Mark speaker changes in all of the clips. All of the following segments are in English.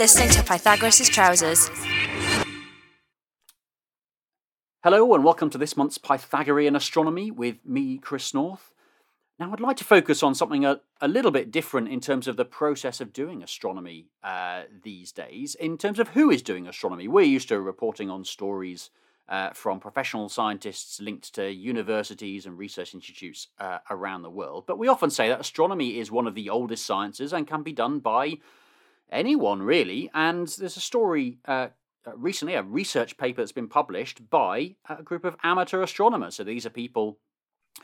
Speaker 1: listening to Pythagoras' Trousers.
Speaker 2: Hello, and welcome to this month's Pythagorean Astronomy with me, Chris North. Now, I'd like to focus on something a, a little bit different in terms of the process of doing astronomy uh, these days, in terms of who is doing astronomy. We're used to reporting on stories uh, from professional scientists linked to universities and research institutes uh, around the world, but we often say that astronomy is one of the oldest sciences and can be done by anyone really. And there's a story uh, uh, recently, a research paper that's been published by a group of amateur astronomers. So these are people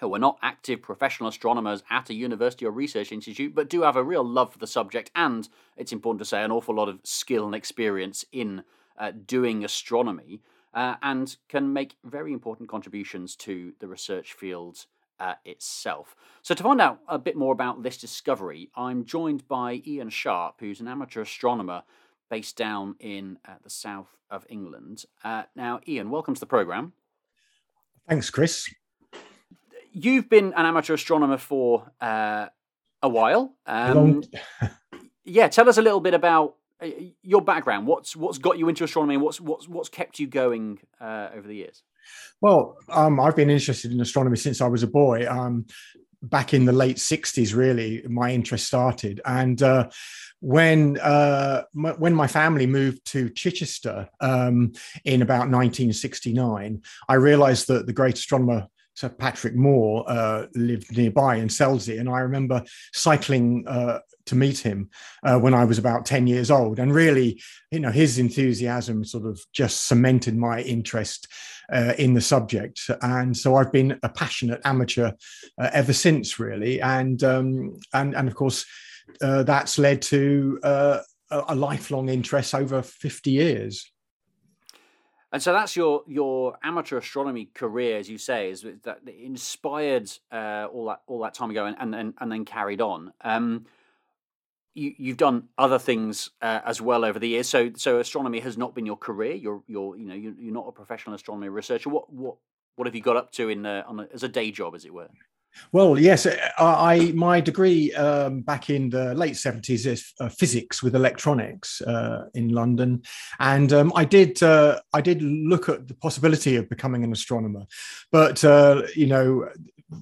Speaker 2: who are not active professional astronomers at a university or research institute, but do have a real love for the subject and, it's important to say, an awful lot of skill and experience in uh, doing astronomy, uh, and can make very important contributions to the research field uh, itself. So, to find out a bit more about this discovery, I'm joined by Ian Sharp, who's an amateur astronomer based down in uh, the south of England. Uh, now, Ian, welcome to the programme.
Speaker 3: Thanks, Chris.
Speaker 2: You've been an amateur astronomer for uh, a while. Um, yeah, tell us a little bit about uh, your background. What's what's got you into astronomy, and what's what's what's kept you going uh, over the years?
Speaker 3: Well, um, I've been interested in astronomy since I was a boy. Um, back in the late 60s, really, my interest started. And uh, when uh, m- when my family moved to Chichester um, in about 1969, I realized that the great astronomer Sir Patrick Moore uh, lived nearby in Selsey, and I remember cycling uh, to meet him uh, when I was about 10 years old. And really, you know, his enthusiasm sort of just cemented my interest uh, in the subject. And so I've been a passionate amateur uh, ever since, really. And, um, and, and of course, uh, that's led to uh, a, a lifelong interest over 50 years.
Speaker 2: And so that's your your amateur astronomy career, as you say, is that inspired uh, all that all that time ago, and and and then carried on. Um, you, you've done other things uh, as well over the years. So, so astronomy has not been your career. You're, you're, you know, you're, you're not a professional astronomy researcher. What, what, what have you got up to in uh, a, as a day job, as it were?
Speaker 3: Well, yes, uh, I my degree um, back in the late seventies is uh, physics with electronics uh, in London, and um, I did uh, I did look at the possibility of becoming an astronomer, but uh, you know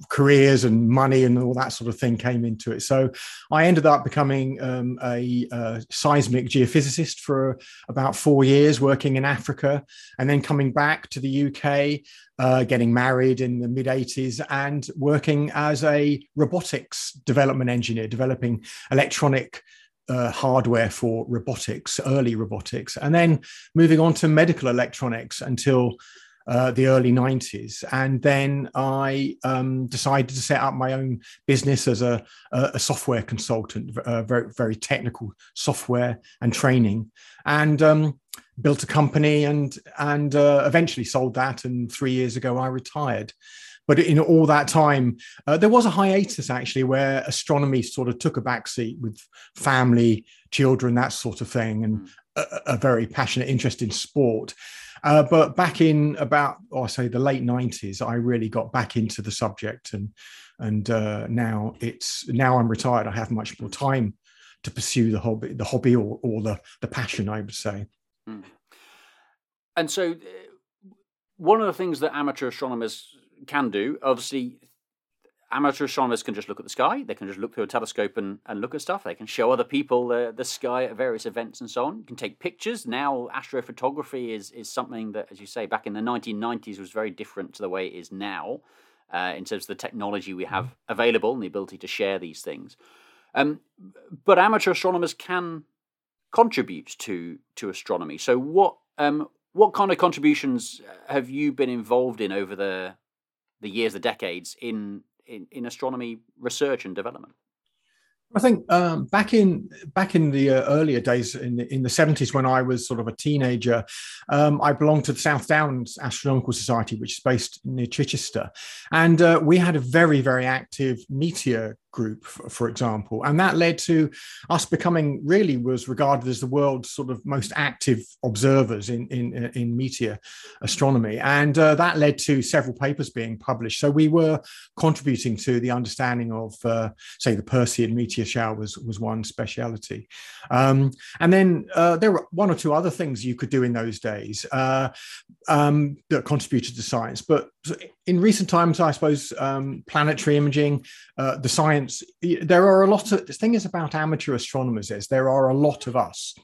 Speaker 3: careers and money and all that sort of thing came into it. So I ended up becoming um, a, a, seismic geophysicist for about four years, working in Africa, and then coming back to the UK, uh, getting married in the mid 80s, and working as a robotics development engineer, developing electronic. Uh, hardware for robotics, early robotics, and then moving on to medical electronics until uh, the early 90s. And then I um, decided to set up my own business as a, a software consultant, uh, very, very technical software and training, and um, built a company and, and uh, eventually sold that. And three years ago, I retired. But in all that time, uh, there was a hiatus actually where astronomy sort of took a backseat with family, children, that sort of thing, and mm. a, a very passionate interest in sport. Uh, but back in about, oh, I say the late nineties, I really got back into the subject, and and uh, now it's now I'm retired. I have much more time to pursue the hobby, the hobby or, or the the passion, I would say. Mm.
Speaker 2: And so, uh, one of the things that amateur astronomers can do, obviously, amateur astronomers can just look at the sky. They can just look through a telescope and, and look at stuff. They can show other people the, the sky at various events and so on. You can take pictures. Now, astrophotography is, is something that, as you say, back in the 1990s was very different to the way it is now uh, in terms of the technology we have mm-hmm. available and the ability to share these things. Um, but amateur astronomers can contribute to to astronomy. So, what um, what kind of contributions have you been involved in over the the years, the decades in in, in astronomy research and development?
Speaker 3: I think um, back in back in the uh, earlier days in the, in the 70s when I was sort of a teenager, um, I belonged to the South Downs Astronomical Society, which is based near Chichester, and uh, we had a very very active meteor group, for example, and that led to us becoming really was regarded as the world's sort of most active observers in in, in meteor astronomy, and uh, that led to several papers being published. So we were contributing to the understanding of, uh, say, the Perseid meteor shower was was one speciality, um, and then uh, there were one or two other things you could do in those days uh, um, that contributed to science, but in recent times, I suppose um, planetary imaging, uh, the science. There are a lot of the thing is about amateur astronomers is there are a lot of us,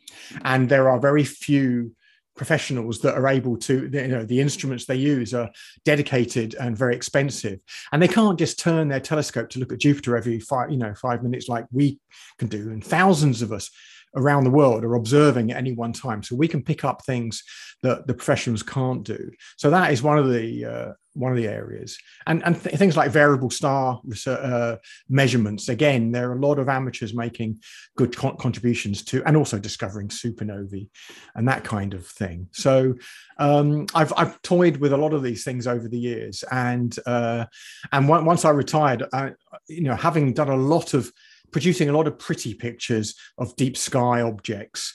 Speaker 3: and there are very few professionals that are able to you know the instruments they use are dedicated and very expensive and they can't just turn their telescope to look at jupiter every five you know five minutes like we can do and thousands of us around the world are observing at any one time. So we can pick up things that the professionals can't do. So that is one of the uh, one of the areas, and and th- things like variable star research, uh, measurements. Again, there are a lot of amateurs making good con- contributions to, and also discovering supernovae and that kind of thing. So um, I've I've toyed with a lot of these things over the years, and uh, and once I retired, I, you know, having done a lot of producing a lot of pretty pictures of deep sky objects.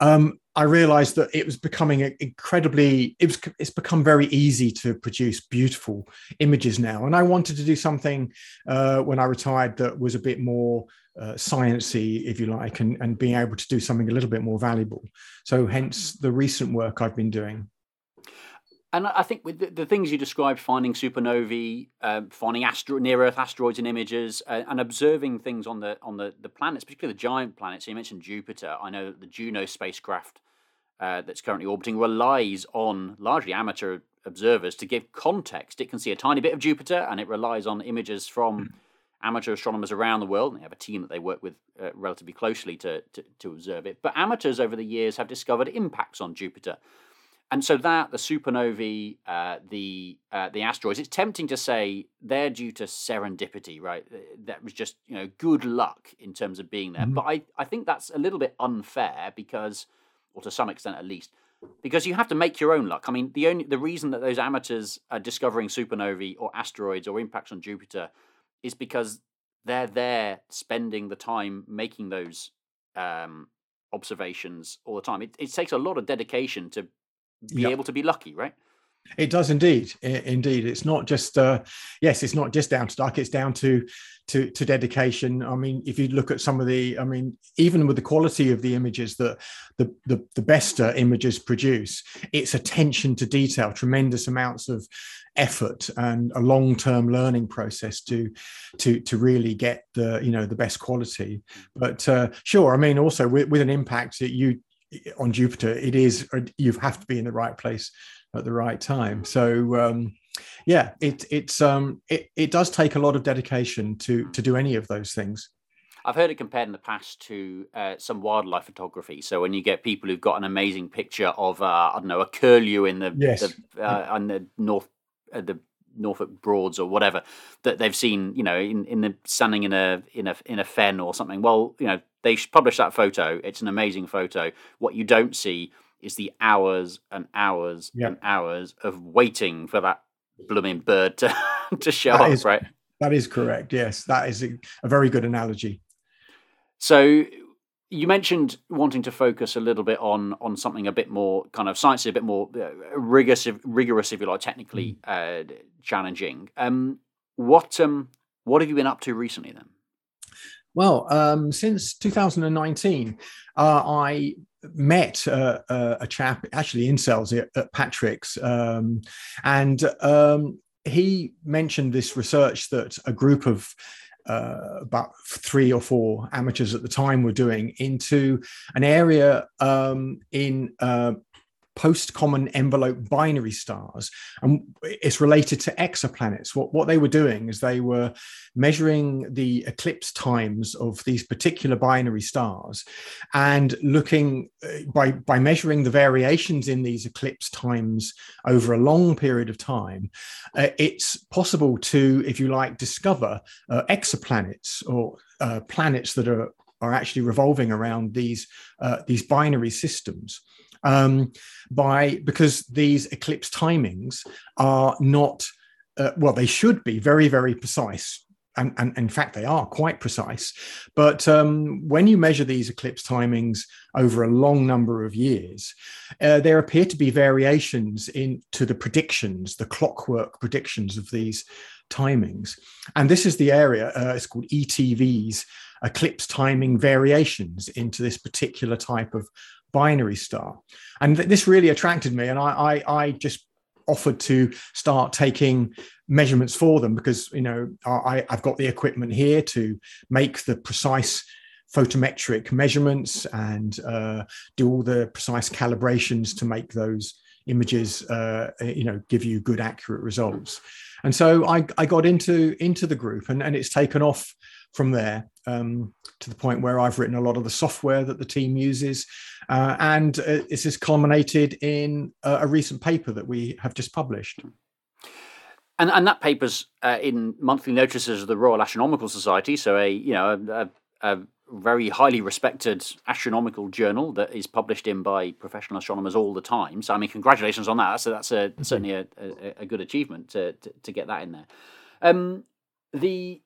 Speaker 3: Um, I realized that it was becoming incredibly, it was, it's become very easy to produce beautiful images now. And I wanted to do something uh, when I retired that was a bit more uh, if you like, and, and being able to do something a little bit more valuable. So hence the recent work I've been doing
Speaker 2: and I think with the, the, things you described, finding supernovae, uh, finding astro- near Earth asteroids in images, uh, and observing things on the on the, the planets, particularly the giant planets. So you mentioned Jupiter. I know the Juno spacecraft uh, that's currently orbiting relies on largely amateur observers to give context. It can see a tiny bit of Jupiter, and it relies on images from mm. amateur astronomers around the world. And they have a team that they work with uh, relatively closely to, to to observe it. But amateurs over the years have discovered impacts on Jupiter and so that the supernovae, uh, the uh, the asteroids, it's tempting to say they're due to serendipity, right? Uh, that was just you know good luck in terms of being there. Mm-hmm. But I, I think that's a little bit unfair because, or to some extent at least, because you have to make your own luck. I mean, the only the reason that those amateurs are discovering supernovae or asteroids or impacts on Jupiter is because they're there spending the time making those um, observations all the time. It, it takes a lot of dedication to be yep. able to be lucky, right?
Speaker 3: It does indeed. Indeed, it's not just uh, yes, it's not just down to luck. It's down to to to dedication. I mean, if you look at some of the, I mean, even with the quality of the images that the the, the best uh, images produce, it's attention to detail, tremendous amounts of effort and a long term learning process to to to really get the you know the best quality. But uh, sure, I mean, also with, with an impact that you on Jupiter, it is you have to be in the right place at the right time. So um, yeah, it it's um, it it does take a lot of dedication to to do any of those things.
Speaker 2: I've heard it compared in the past to uh, some wildlife photography. So when you get people who've got an amazing picture of uh, I don't know a curlew in the,
Speaker 3: yes.
Speaker 2: the uh, on the north uh, the Norfolk Broads or whatever that they've seen, you know, in, in the standing in a in a in a fen or something. Well, you know, they publish that photo. It's an amazing photo. What you don't see is the hours and hours yep. and hours of waiting for that blooming bird to to show that up.
Speaker 3: Is,
Speaker 2: right.
Speaker 3: That is correct. Yes, that is a, a very good analogy.
Speaker 2: So you mentioned wanting to focus a little bit on on something a bit more kind of sciencey, a bit more uh, rigorous, rigorous, if you like, technically mm. uh, challenging. Um, what um, what have you been up to recently then?
Speaker 3: Well, um, since 2019, uh, I met uh, uh, a chap actually in sales at, at Patrick's, um, and um, he mentioned this research that a group of uh, about three or four amateurs at the time were doing into an area um, in uh, post common envelope binary stars. And it's related to exoplanets. What, what they were doing is they were measuring the eclipse times of these particular binary stars and looking uh, by, by measuring the variations in these eclipse times over a long period of time. Uh, it's possible to, if you like, discover uh, exoplanets or uh, planets that are are actually revolving around these uh, these binary systems um, by because these eclipse timings are not uh, well they should be very very precise. And, and, in fact they are quite precise. But um, when you measure these eclipse timings over a long number of years uh, there appear to be variations in to the predictions the clockwork predictions of these timings. And this is the area uh, it's called ETVs eclipse timing variations into this particular type of binary star and th- this really attracted me and I, I, I just offered to start taking measurements for them because you know I, I've got the equipment here to make the precise photometric measurements and uh, do all the precise calibrations to make those images uh, you know give you good accurate results and so I, I got into into the group and, and it's taken off from there um, to the point where I've written a lot of the software that the team uses. Uh, and uh, this has culminated in a, a, recent paper that we have just published.
Speaker 2: And, and that paper's uh, in monthly notices of the Royal Astronomical Society, so a you know a, a, very highly respected astronomical journal that is published in by professional astronomers all the time. So I mean, congratulations on that. So that's a, certainly a, a, good achievement to, to, to get that in there. Um, the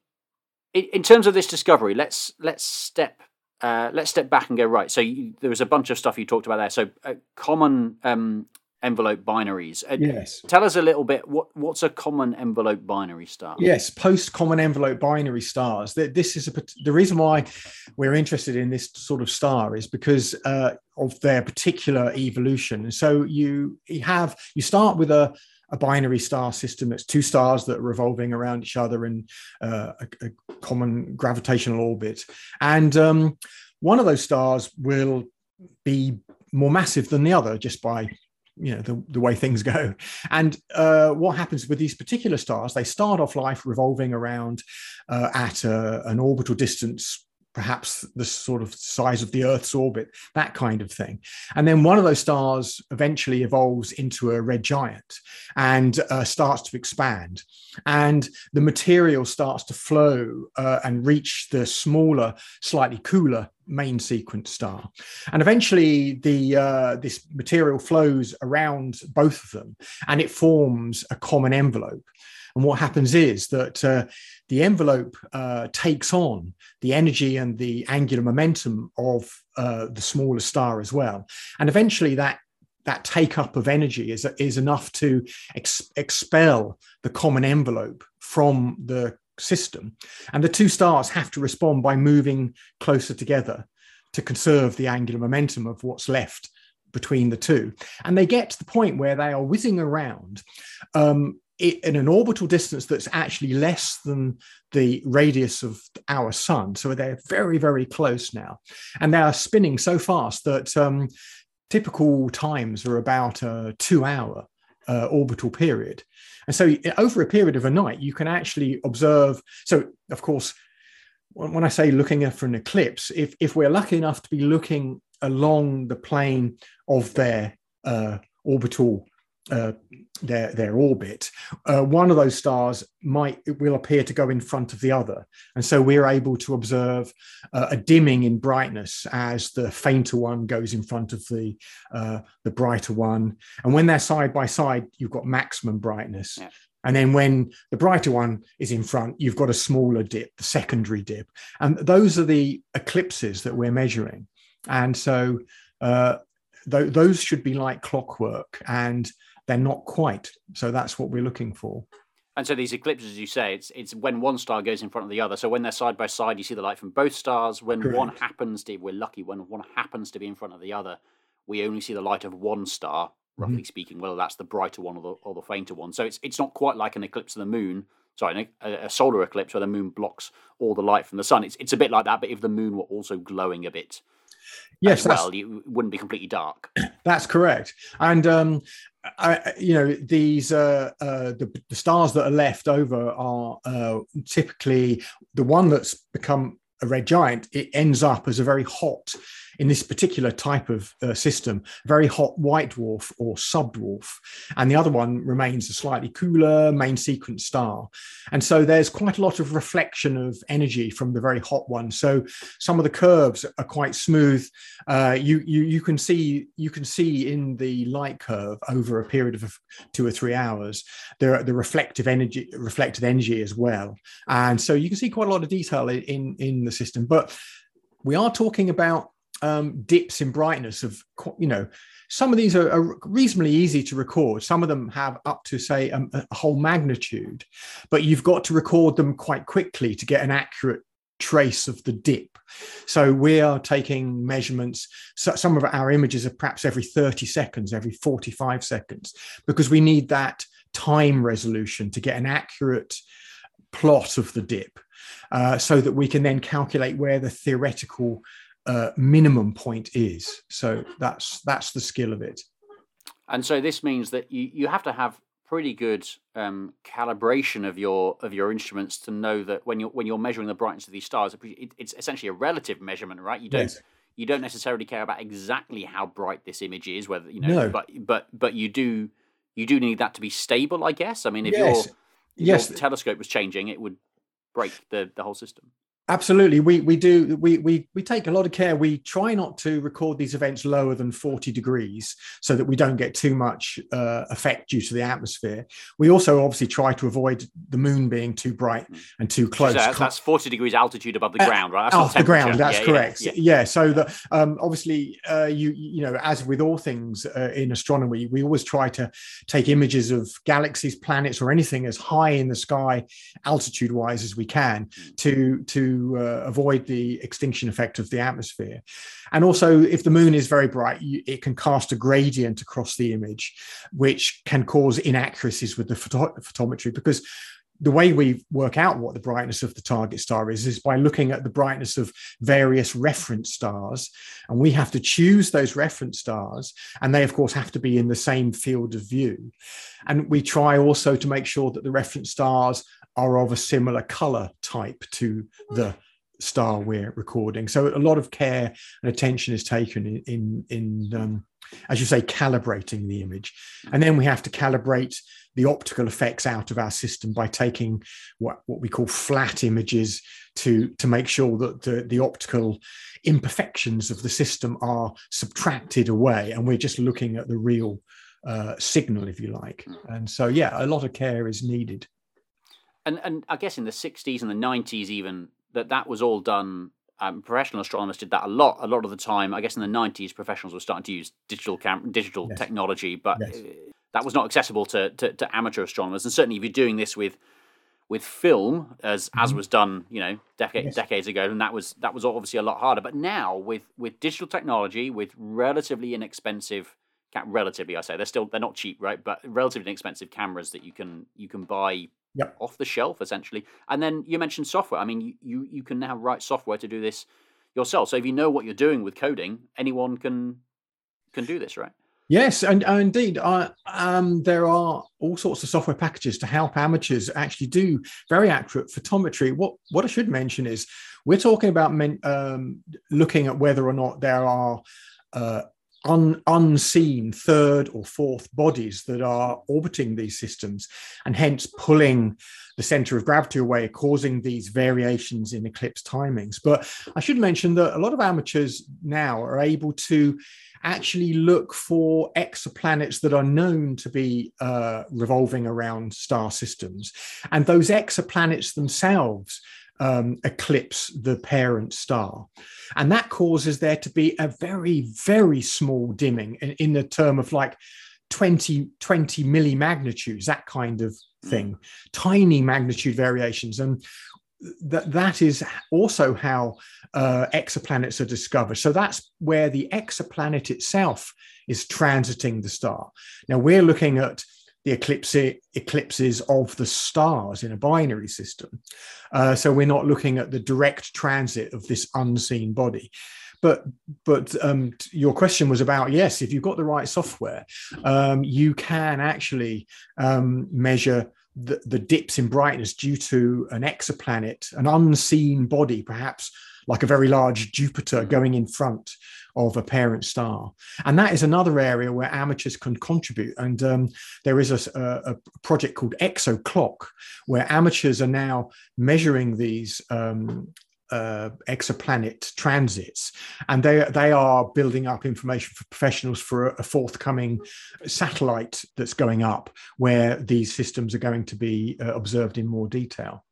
Speaker 2: in terms of this discovery, let's let's step uh, let's step back and go right. So you, there was a bunch of stuff you talked about there. So uh, common um, envelope binaries.
Speaker 3: Uh, yes.
Speaker 2: Tell us a little bit. What what's a common envelope binary star?
Speaker 3: Yes, post common envelope binary stars. This is a, the reason why we're interested in this sort of star is because uh, of their particular evolution. So you, you have you start with a a binary star system. It's two stars that are revolving around each other in uh, a, a, common gravitational orbit. And um, one of those stars will be more massive than the other just by you know the, the way things go and uh, what happens with these particular stars they start off life revolving around uh, at a, an orbital distance perhaps the sort of size of the Earth's orbit, that kind of thing. And then one of those stars eventually evolves into a red giant and uh, starts to expand. And the material starts to flow uh, and reach the smaller, slightly cooler main sequence star. And eventually, the uh, this material flows around both of them, and it forms a common envelope. And what happens is that uh, the envelope uh, takes on the energy and the angular momentum of uh, the smaller star as well. And eventually, that that take up of energy is, is enough to ex- expel the common envelope from the system. And the two stars have to respond by moving closer together to conserve the angular momentum of what's left between the two. And they get to the point where they are whizzing around um, in an orbital distance that's actually less than the radius of our sun. So they're very, very close now. And they are spinning so fast that um, typical times are about a two hour uh, orbital period. And so over a period of a night, you can actually observe. So, of course, when I say looking for an eclipse, if, if we're lucky enough to be looking along the plane of their uh, orbital uh, their their orbit, uh, one of those stars might will appear to go in front of the other, and so we're able to observe uh, a dimming in brightness as the fainter one goes in front of the uh, the brighter one, and when they're side by side, you've got maximum brightness. Yeah. And then when the brighter one is in front, you've got a smaller dip, the secondary dip. And those are the eclipses that we're measuring. And so uh, th- those should be like clockwork. And they're not quite. So that's what we're looking for.
Speaker 2: And so these eclipses, as you say, it's it's when one star goes in front of the other. So when they're side by side, you see the light from both stars. When Correct. one happens to, we're lucky. When one happens to be in front of the other, we only see the light of one star, roughly mm-hmm. speaking. Whether that's the brighter one or the or the fainter one. So it's it's not quite like an eclipse of the moon. Sorry, a, a solar eclipse where the moon blocks all the light from the sun. It's it's a bit like that, but if the moon were also glowing a bit, yes, well, it wouldn't be completely dark.
Speaker 3: That's correct. And um, I, you know these uh, uh, the, the, stars that are left over are uh, typically the one that's become a red giant it ends up as a very hot in this particular type of uh, system, very hot white dwarf or subdwarf, and the other one remains a slightly cooler main sequence star. And so there's quite a lot of reflection of energy from the very hot one. So some of the curves are quite smooth. Uh, you, you you can see you can see in the light curve over a period of two or three hours the the reflective energy reflected energy as well. And so you can see quite a lot of detail in in the system, but we are talking about um, dips in brightness of you know some of these are, are, reasonably easy to record. Some of them have up to say a, a, whole magnitude but you've got to record them quite quickly to get an accurate trace of the dip. So we are taking measurements so some of our images are perhaps every 30 seconds every 45 seconds because we need that time resolution to get an accurate plot of the dip uh, so that we can then calculate where the theoretical uh, minimum point is. So that's that's the skill of it.
Speaker 2: And so this means that you, you have to have pretty good um, calibration of your of your instruments to know that when you're when you're measuring the brightness of these stars, it, it's essentially a relative measurement, right? You don't. Yes. You don't necessarily care about exactly how bright this image is, whether you know, no. but but but you do you do need that to be stable, I guess. I mean, if yes. your if yes. your telescope was changing, it would break the the whole system.
Speaker 3: Absolutely, we we do we we we take a lot of care. We try not to record these events lower than forty degrees, so that we don't get too much uh, effect due to the atmosphere. We also obviously try to avoid the moon being too bright hmm. and too close.
Speaker 2: So that's forty degrees altitude above the uh, ground, right? That's
Speaker 3: off the ground. That's yeah, correct. Yeah, yeah. yeah so that um, obviously uh, you you know as with all things uh, in astronomy, we always try to take images of galaxies, planets, or anything as high in the sky altitude wise as we can hmm. to to uh, avoid the extinction effect of the atmosphere. And also, if the moon is very bright, you, it can cast a gradient across the image, which can cause inaccuracies with the photo- photometry because the way we work out what the brightness of the target star is is by looking at the brightness of various reference stars and we have to choose those reference stars and they of course have to be in the same field of view and we try also to make sure that the reference stars are of a similar color type to the star we're recording. So a lot of care and attention is taken in in, in um, as you say, calibrating the image, and then we have to calibrate the optical effects out of our system by taking what, what we call flat images to to make sure that the, the optical imperfections of the system are subtracted away, and we're just looking at the real uh, signal, if you like. And so, yeah, a lot of care is needed
Speaker 2: and and I guess in the '60s and the '90s even that that was all done. Um, professional astronomers did that a lot. A lot of the time, I guess in the '90s, professionals were starting to use digital cam- digital yes. technology, but yes. Uh, that was not accessible to, to, to amateur astronomers. And certainly, if you're doing this with with film, as mm-hmm. as was done, you know, decade, yes. decades ago, and that was that was obviously a lot harder. But now, with with digital technology, with relatively inexpensive, relatively, I say they're still they're not cheap, right? But relatively inexpensive cameras that you can you can buy
Speaker 3: yep.
Speaker 2: off the shelf essentially. And then you mentioned software. I mean, you you can now write software to do this yourself. So if you know what you're doing with coding, anyone can can do this, right?
Speaker 3: Yes, and uh, indeed, uh, um, there are all sorts of software packages to help amateurs actually do very accurate photometry. What what I should mention is we're talking about men, um, looking at whether or not there are uh, un, unseen third or fourth bodies that are orbiting these systems and hence pulling the center of gravity away, causing these variations in eclipse timings. But I should mention that a lot of amateurs now are able to actually look for exoplanets that are known to be uh, revolving around star systems. And those exoplanets themselves um, eclipse the parent star. And that causes there to be a very, very small dimming in, in the term of like 20, 20 millimagnitudes, that kind of hmm. thing, tiny magnitude variations. And that that is also how uh, exoplanets are discovered. So that's where the exoplanet itself is transiting the star. Now we're looking at the eclipse, eclipses of the stars in a binary system. Uh, so we're not looking at the direct transit of this unseen body. But but um, your question was about yes, if you've got the right software, um, you can actually um, measure the, the dips in brightness due to an exoplanet, an unseen body, perhaps like a very large Jupiter going in front of a parent star. And that is another area where amateurs can contribute. And um, there is a, a, project called ExoClock, where amateurs are now measuring these um, uh, exoplanet transits, and they they are building up information for professionals for a, a, forthcoming satellite that's going up, where these systems are going to be uh, observed in more detail.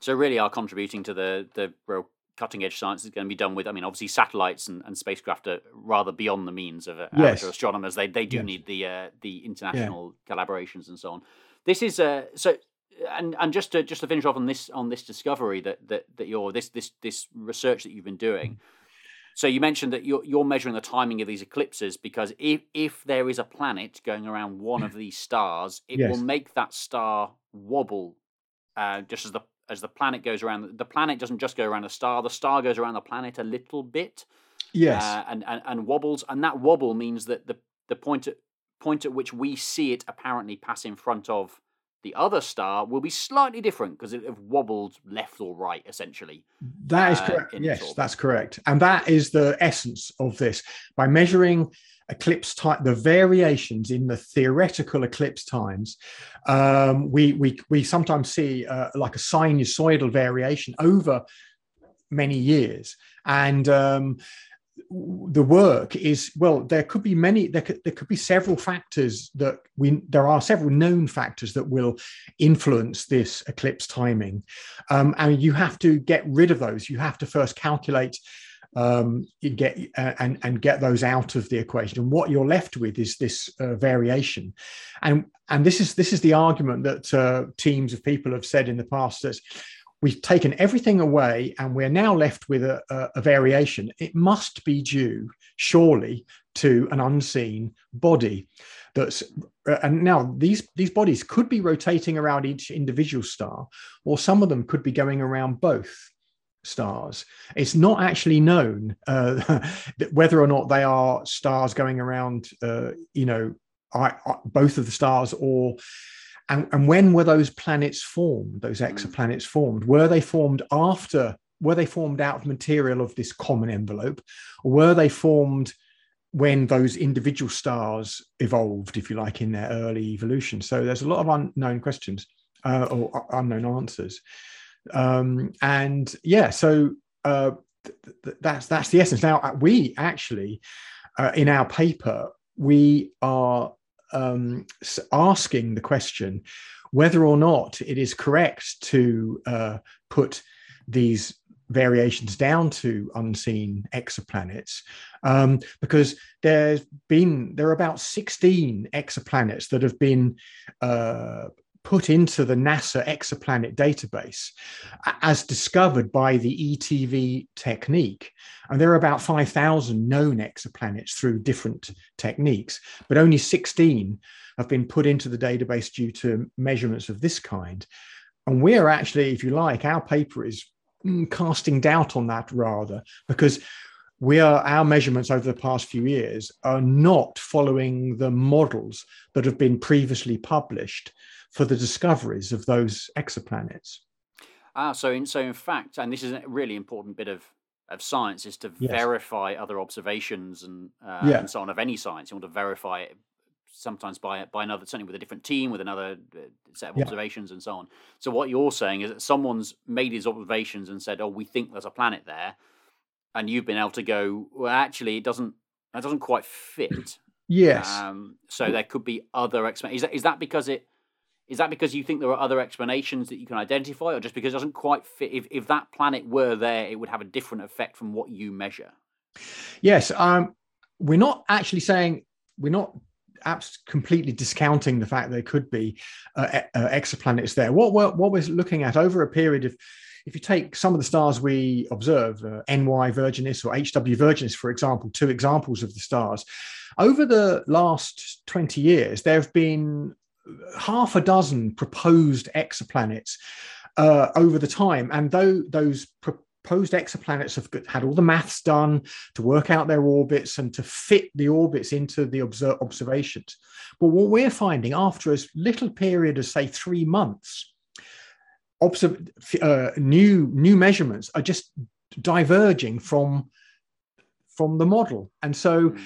Speaker 2: So, really, are contributing to the the real cutting edge science is going to be done with. I mean, obviously, satellites and, and spacecraft are rather beyond the means of uh, amateur yes. astronomers. They they do yes. need the uh, the international yeah. collaborations and so on. This is uh, so and and just to just to finish off on this on this discovery that that that you're this this this research that you've been doing. So you mentioned that you're you're measuring the timing of these eclipses because if if there is a planet going around one of these stars, it yes. will make that star wobble, uh, just as the as the planet goes around. The planet doesn't just go around the star; the star goes around the planet a little bit.
Speaker 3: Yes, uh,
Speaker 2: and, and and wobbles, and that wobble means that the the point at point at which we see it apparently pass in front of the other star will be slightly different because it have wobbled left or right, essentially.
Speaker 3: That is uh, correct. Yes, that's correct. And that is the essence of this. By measuring eclipse time, the variations in the theoretical eclipse times, um, we, we, we sometimes see uh, like a sinusoidal variation over many years. And um, the work is well there could be many there could, there could be several factors that we there are several known factors that will influence this eclipse timing um, and you have to get rid of those you have to first calculate um, you get uh, and and get those out of the equation and what you're left with is this uh, variation and and this is this is the argument that uh, teams of people have said in the past that we've taken everything away and we're now left with a, a, a, variation. It must be due, surely, to an unseen body. That's uh, and now these these bodies could be rotating around each individual star, or some of them could be going around both stars. It's not actually known uh, whether or not they are stars going around, uh, you know, I, I, both of the stars or and, and when were those planets formed, those hmm. exoplanets formed? Were they formed after, were they formed out of material of this common envelope? Or were they formed when those individual stars evolved, if you like, in their early evolution? So there's a lot of unknown questions uh, or unknown answers. Um, and yeah, so uh, th- th- that's that's the essence. Now uh, we actually, uh, in our paper, we are um, asking the question whether or not it is correct to uh, put these variations down to unseen exoplanets um, because there's been there are about 16 exoplanets that have been uh, put into the NASA exoplanet database as discovered by the ETV technique. And there are about 5,000 known exoplanets through different techniques, but only 16 have been put into the database due to measurements of this kind. And we're actually, if you like, our paper is mm, casting doubt on that rather, because we are our measurements over the past few years are not following the models that have been previously published for the discoveries of those exoplanets.
Speaker 2: Ah, so in so in fact, and this is a really important bit of of science is to yes. verify other observations and uh, yeah. and so on of any science. You want to verify it sometimes by by another certainly with a different team with another uh, set of yeah. observations and so on. So what you're saying is that someone's made his observations and said, "Oh, we think there's a planet there," and you've been able to go, "Well, actually, it doesn't. That doesn't quite fit."
Speaker 3: Yes.
Speaker 2: Um, so there could be other explanations. Is that, is that because it is that because you think there are other explanations that you can identify, or just because it doesn't quite fit? If, if that planet were there, it would have a different effect from what you measure.
Speaker 3: Yes, um, we're not actually saying we're not abs- completely discounting the fact there could be uh, uh, exoplanets there. What we're, what we're looking at over a period of if you take some of the stars we observe, uh, NY Virginis or HW Virginis, for example, two examples of the stars, over the last 20 years, there have been half a dozen proposed exoplanets uh, over the time. And though those proposed exoplanets have had all the maths done to work out their orbits and to fit the orbits into the observ- observations. But what we're finding after a little period of, say, three months, observ- uh, new, new measurements are just diverging from from the model. And so mm.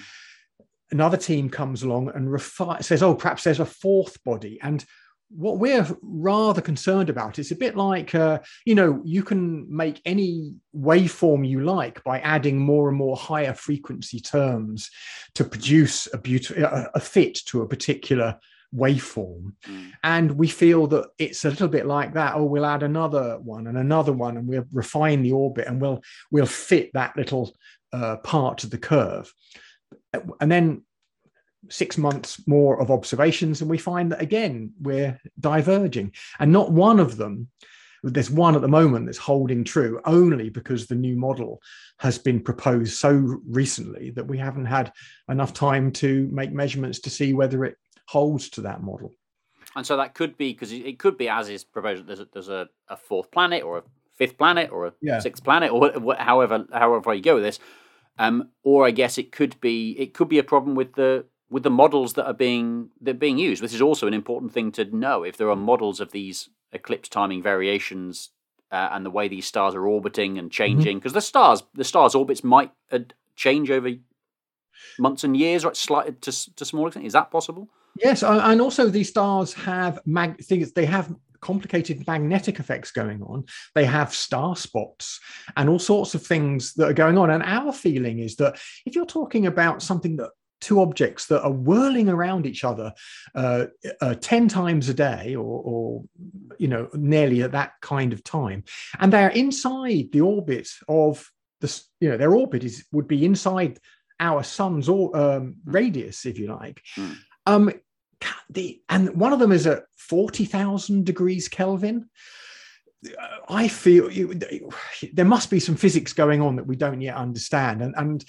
Speaker 3: another team comes along and refi- says, oh, perhaps there's a fourth body. And what we're rather concerned about is a bit like uh, you know you can make any waveform you like by adding more and more higher frequency terms to produce a beautiful a, a fit to a particular waveform. Mm. and we feel that it's a little bit like that. Oh we'll add another one and another one and we'll refine the orbit and we'll we'll fit that little uh, part to the curve. And then six months more of observations and we find that again we're diverging. And not one of them there's one at the moment that's holding true only because the new model has been proposed so recently that we haven't had enough time to make measurements to see whether it holds to that model
Speaker 2: and so that could be because it could be as is proposed there's a, there's a, a fourth planet or a fifth planet or a yeah. sixth planet or however however you go with this um, or I guess it could be it could be a problem with the with the models that are being that are being used. This is also an important thing to know. If there are models of these eclipse timing variations uh, and the way these stars are orbiting and changing, because mm-hmm. the stars the stars orbits might uh, change over months and years, right? Slightly to to small extent. Is that possible?
Speaker 3: Yes, and also these stars have mag things. They have complicated magnetic effects going on. They have star spots and all sorts of things that are going on. And our feeling is that if you're talking about something that two objects that are whirling around each other uh, uh, 10 times a day or, or, you know nearly at that kind of time and they're inside the orbit of the you know their orbit is would be inside our sun's or, um, radius if you like mm. um, the and one of them is at 40,000 degrees kelvin I feel you, there must be some physics going on that we don't yet understand, and and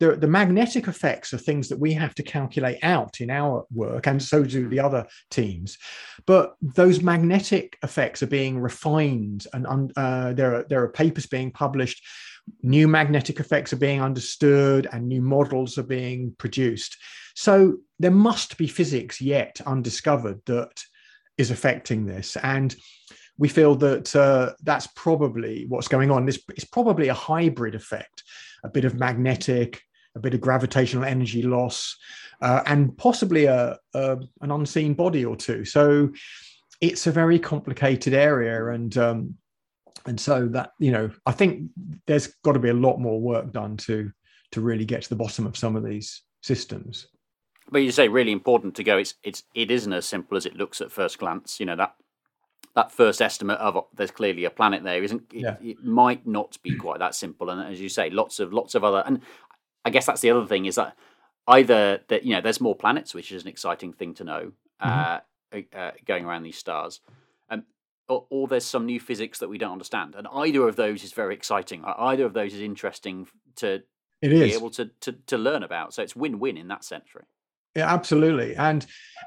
Speaker 3: the the magnetic effects are things that we have to calculate out in our work, and so do the other teams. But those magnetic effects are being refined, and uh, there are there are papers being published. New magnetic effects are being understood, and new models are being produced. So there must be physics yet undiscovered that is affecting this, and we feel that uh, that's probably what's going on. This is probably a hybrid effect, a bit of magnetic, a bit of gravitational energy loss, uh, and possibly a, a, an unseen body or two. So it's a very complicated area, and um, and so that you know, I think there's got to be a lot more work done to to really get to the bottom of some of these systems.
Speaker 2: But you say really important to go. It's it's it isn't as simple as it looks at first glance. You know that that first estimate of there's clearly a planet there isn't it, yeah. it, might not be quite that simple and as you say lots of lots of other and i guess that's the other thing is that either that you know there's more planets which is an exciting thing to know mm-hmm. uh, uh, going around these stars or, or, there's some new physics that we don't understand and either of those is very exciting either of those is interesting to
Speaker 3: it
Speaker 2: be able to, to to learn about so it's win-win in that sense right
Speaker 3: yeah, absolutely. And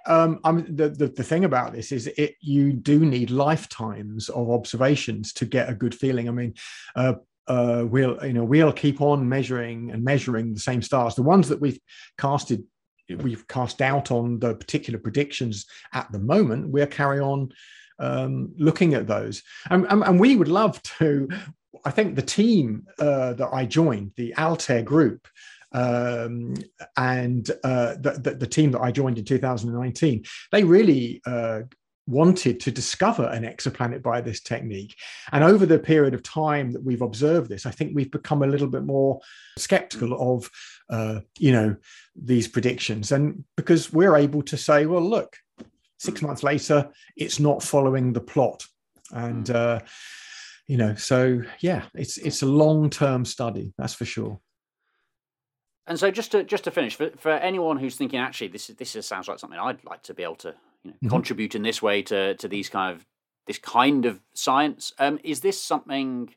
Speaker 3: um, I'm, the, the, the thing about this is it you do need lifetimes of observations to get a good feeling. I mean, uh, uh, we'll you know we'll keep on measuring and measuring the same stars. The ones that we've casted, we've cast out on the particular predictions at the moment. We'll carry on um, looking at those, and, and, and, we would love to. I think the team uh, that I joined, the Altair group, um, and uh, the, the, the, team that I joined in 2019, they really uh, wanted to discover an exoplanet by this technique. And over the period of time that we've observed this, I think we've become a little bit more skeptical of, uh, you know, these predictions. And because we're able to say, well, look, six months later, it's not following the plot. And, hmm. uh, you know, so yeah, it's it's a long term study, that's for sure.
Speaker 2: And so, just to just to finish, for, for anyone who's thinking, actually, this this sounds like something I'd like to be able to you know, mm-hmm. contribute in this way to to these kind of this kind of science. Um, is this something?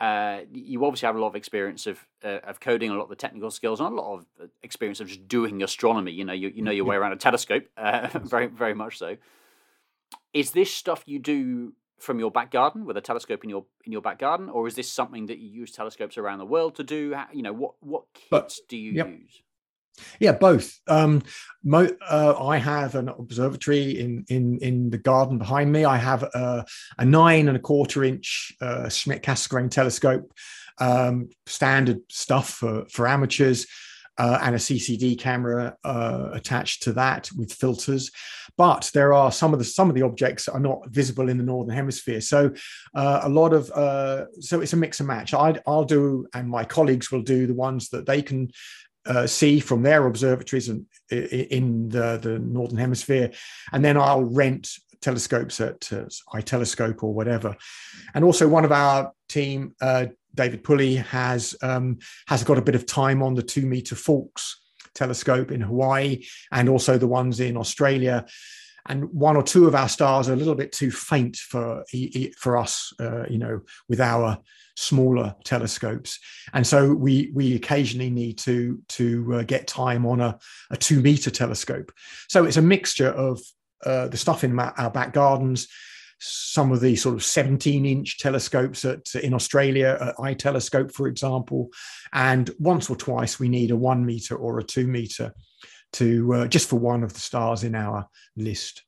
Speaker 2: Uh, you obviously have a lot of experience of uh, of coding, a lot of the technical skills, and a lot of uh, experience of just doing astronomy. You know, you, you know your way around a telescope, uh, very very much so. Is this stuff you do from your back garden with a telescope in your in your back garden, or is this something that you use telescopes around the world to do? How, you know, what what kits but, do you yep. use?
Speaker 3: Yeah, both. Um, mo- uh, I have an observatory in in in the garden behind me. I have a, a nine and a quarter inch uh, Schmidt Cassegrain telescope um, standard stuff for, for amateurs. Uh, and a CCD camera uh, attached to that with filters. But there are some of the some of the objects are not visible in the northern hemisphere. So uh, a lot of uh, so it's a mix and match. i will do, and my colleagues will do the ones that they can uh, see from their observatories in, in the, the northern hemisphere, and then I'll rent telescopes at uh, iTelescope or whatever. And also, one of our team, uh, David Pulley, has um, has got a bit of time on the two meter Faulkes telescope in Hawaii, and also the ones in Australia. And one or two of our stars are a little bit too faint for for us, uh, you know, with our smaller telescopes. And so we we occasionally need to to uh, get time on a, a two meter telescope. So it's a mixture of uh, the stuff in our back gardens, some of the sort of 17 inch telescopes at, in Australia, at iTelescope, for example. And once or twice, we need a one meter or a two meter to uh, just for one of the stars in our list.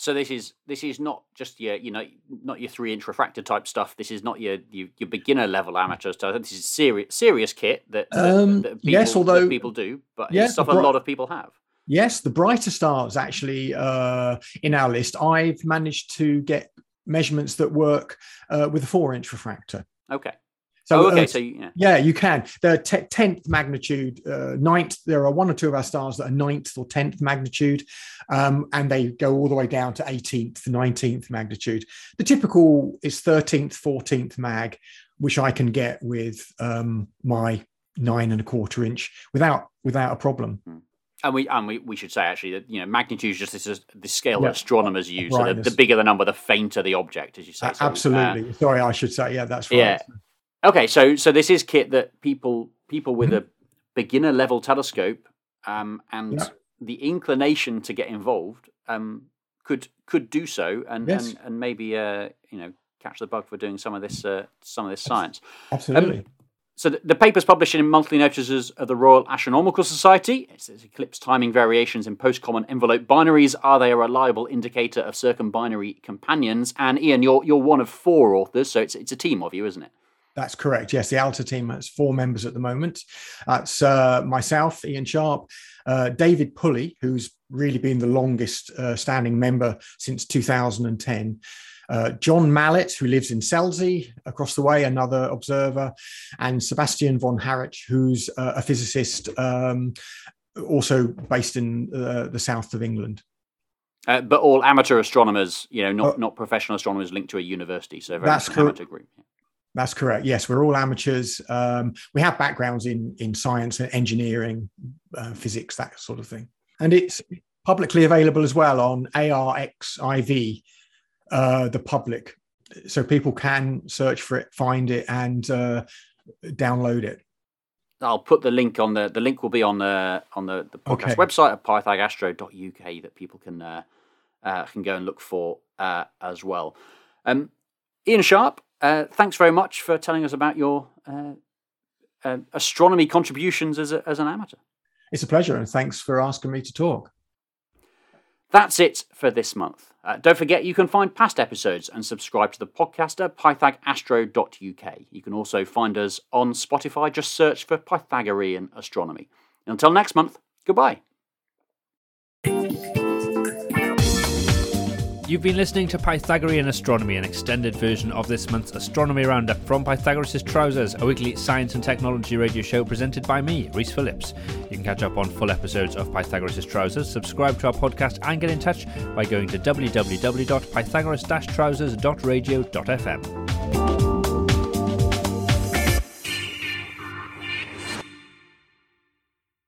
Speaker 2: So this is this is not just your you know not your three inch refractor type stuff. This is not your your, your beginner level amateur stuff. This is serious serious kit that, um, that, people,
Speaker 3: yes, although
Speaker 2: people do, but yeah, stuff a lot of people have.
Speaker 3: Yes, the brighter stars actually uh, in our list. I've managed to get measurements that work uh, with a four-inch refractor.
Speaker 2: Okay. So, oh, okay. Uh, so
Speaker 3: yeah. yeah. you can. The tenth magnitude, uh, ninth. There are one or two of our stars that are ninth or tenth magnitude, um, and they go all the way down to eighteenth, nineteenth magnitude. The typical is thirteenth, fourteenth mag, which I can get with um, my nine and a quarter inch without without a problem. Hmm.
Speaker 2: And we and we, we should say actually that you know magnitude is just this the scale that astronomers use. So the, the, bigger the number, the fainter the object, as you say.
Speaker 3: So, Absolutely. Uh, Sorry, I should say yeah. That's right.
Speaker 2: Yeah. Okay, so so this is kit that people people with mm-hmm. a beginner level telescope um, and yeah. the inclination to get involved um, could could do so and yes. and, and maybe uh, you know catch the bug for doing some of this uh, some of this science.
Speaker 3: Absolutely. Um,
Speaker 2: so the, the paper's published in monthly notices of the Royal Astronomical Society. It says eclipse timing variations in post-common envelope binaries. Are they a reliable indicator of circumbinary companions? And Ian, you're you're one of four authors, so it's it's a team of you, isn't it?
Speaker 3: That's correct. Yes, the ALTA team has four members at the moment. That's uh, myself, Ian Sharp, uh, David Pulley, who's really been the longest uh, standing member since 2010. Uh, John Mallett, who lives in Selsey, across the way, another observer, and Sebastian von Harrach, who's uh, a physicist, um, also based in uh, the south of England.
Speaker 2: Uh, but all amateur astronomers, you know, not, uh, not professional astronomers linked to a university. So that's correct. Group.
Speaker 3: That's correct. Yes, we're all amateurs. Um, we have backgrounds in in science and engineering, uh, physics, that sort of thing, and it's publicly available as well on ARXIV, uh, the public, so people can search for it, find it, and uh, download it.
Speaker 2: I'll put the link on the the link will be on the on the, the podcast okay. website at pythagastro.uk that people can uh, uh, can go and look for uh, as well. Um, Ian Sharp, uh, thanks very much for telling us about your uh, uh, astronomy contributions as, a, as an amateur.
Speaker 3: It's a pleasure, and thanks for asking me to talk.
Speaker 2: That's it for this month. Uh, don't forget you can find past episodes and subscribe to the podcast at pythagastro.uk. You can also find us on Spotify. Just search for Pythagorean Astronomy. Until next month, goodbye.
Speaker 4: You've been listening to Pythagorean Astronomy, an extended version of this month's Astronomy Roundup from Pythagoras' Trousers, a weekly science and technology radio show presented by me, Rhys Phillips. You can catch up on full episodes of Pythagoras' Trousers, subscribe to our podcast, and get in touch by going to www.pythagoras-trousers.radio.fm.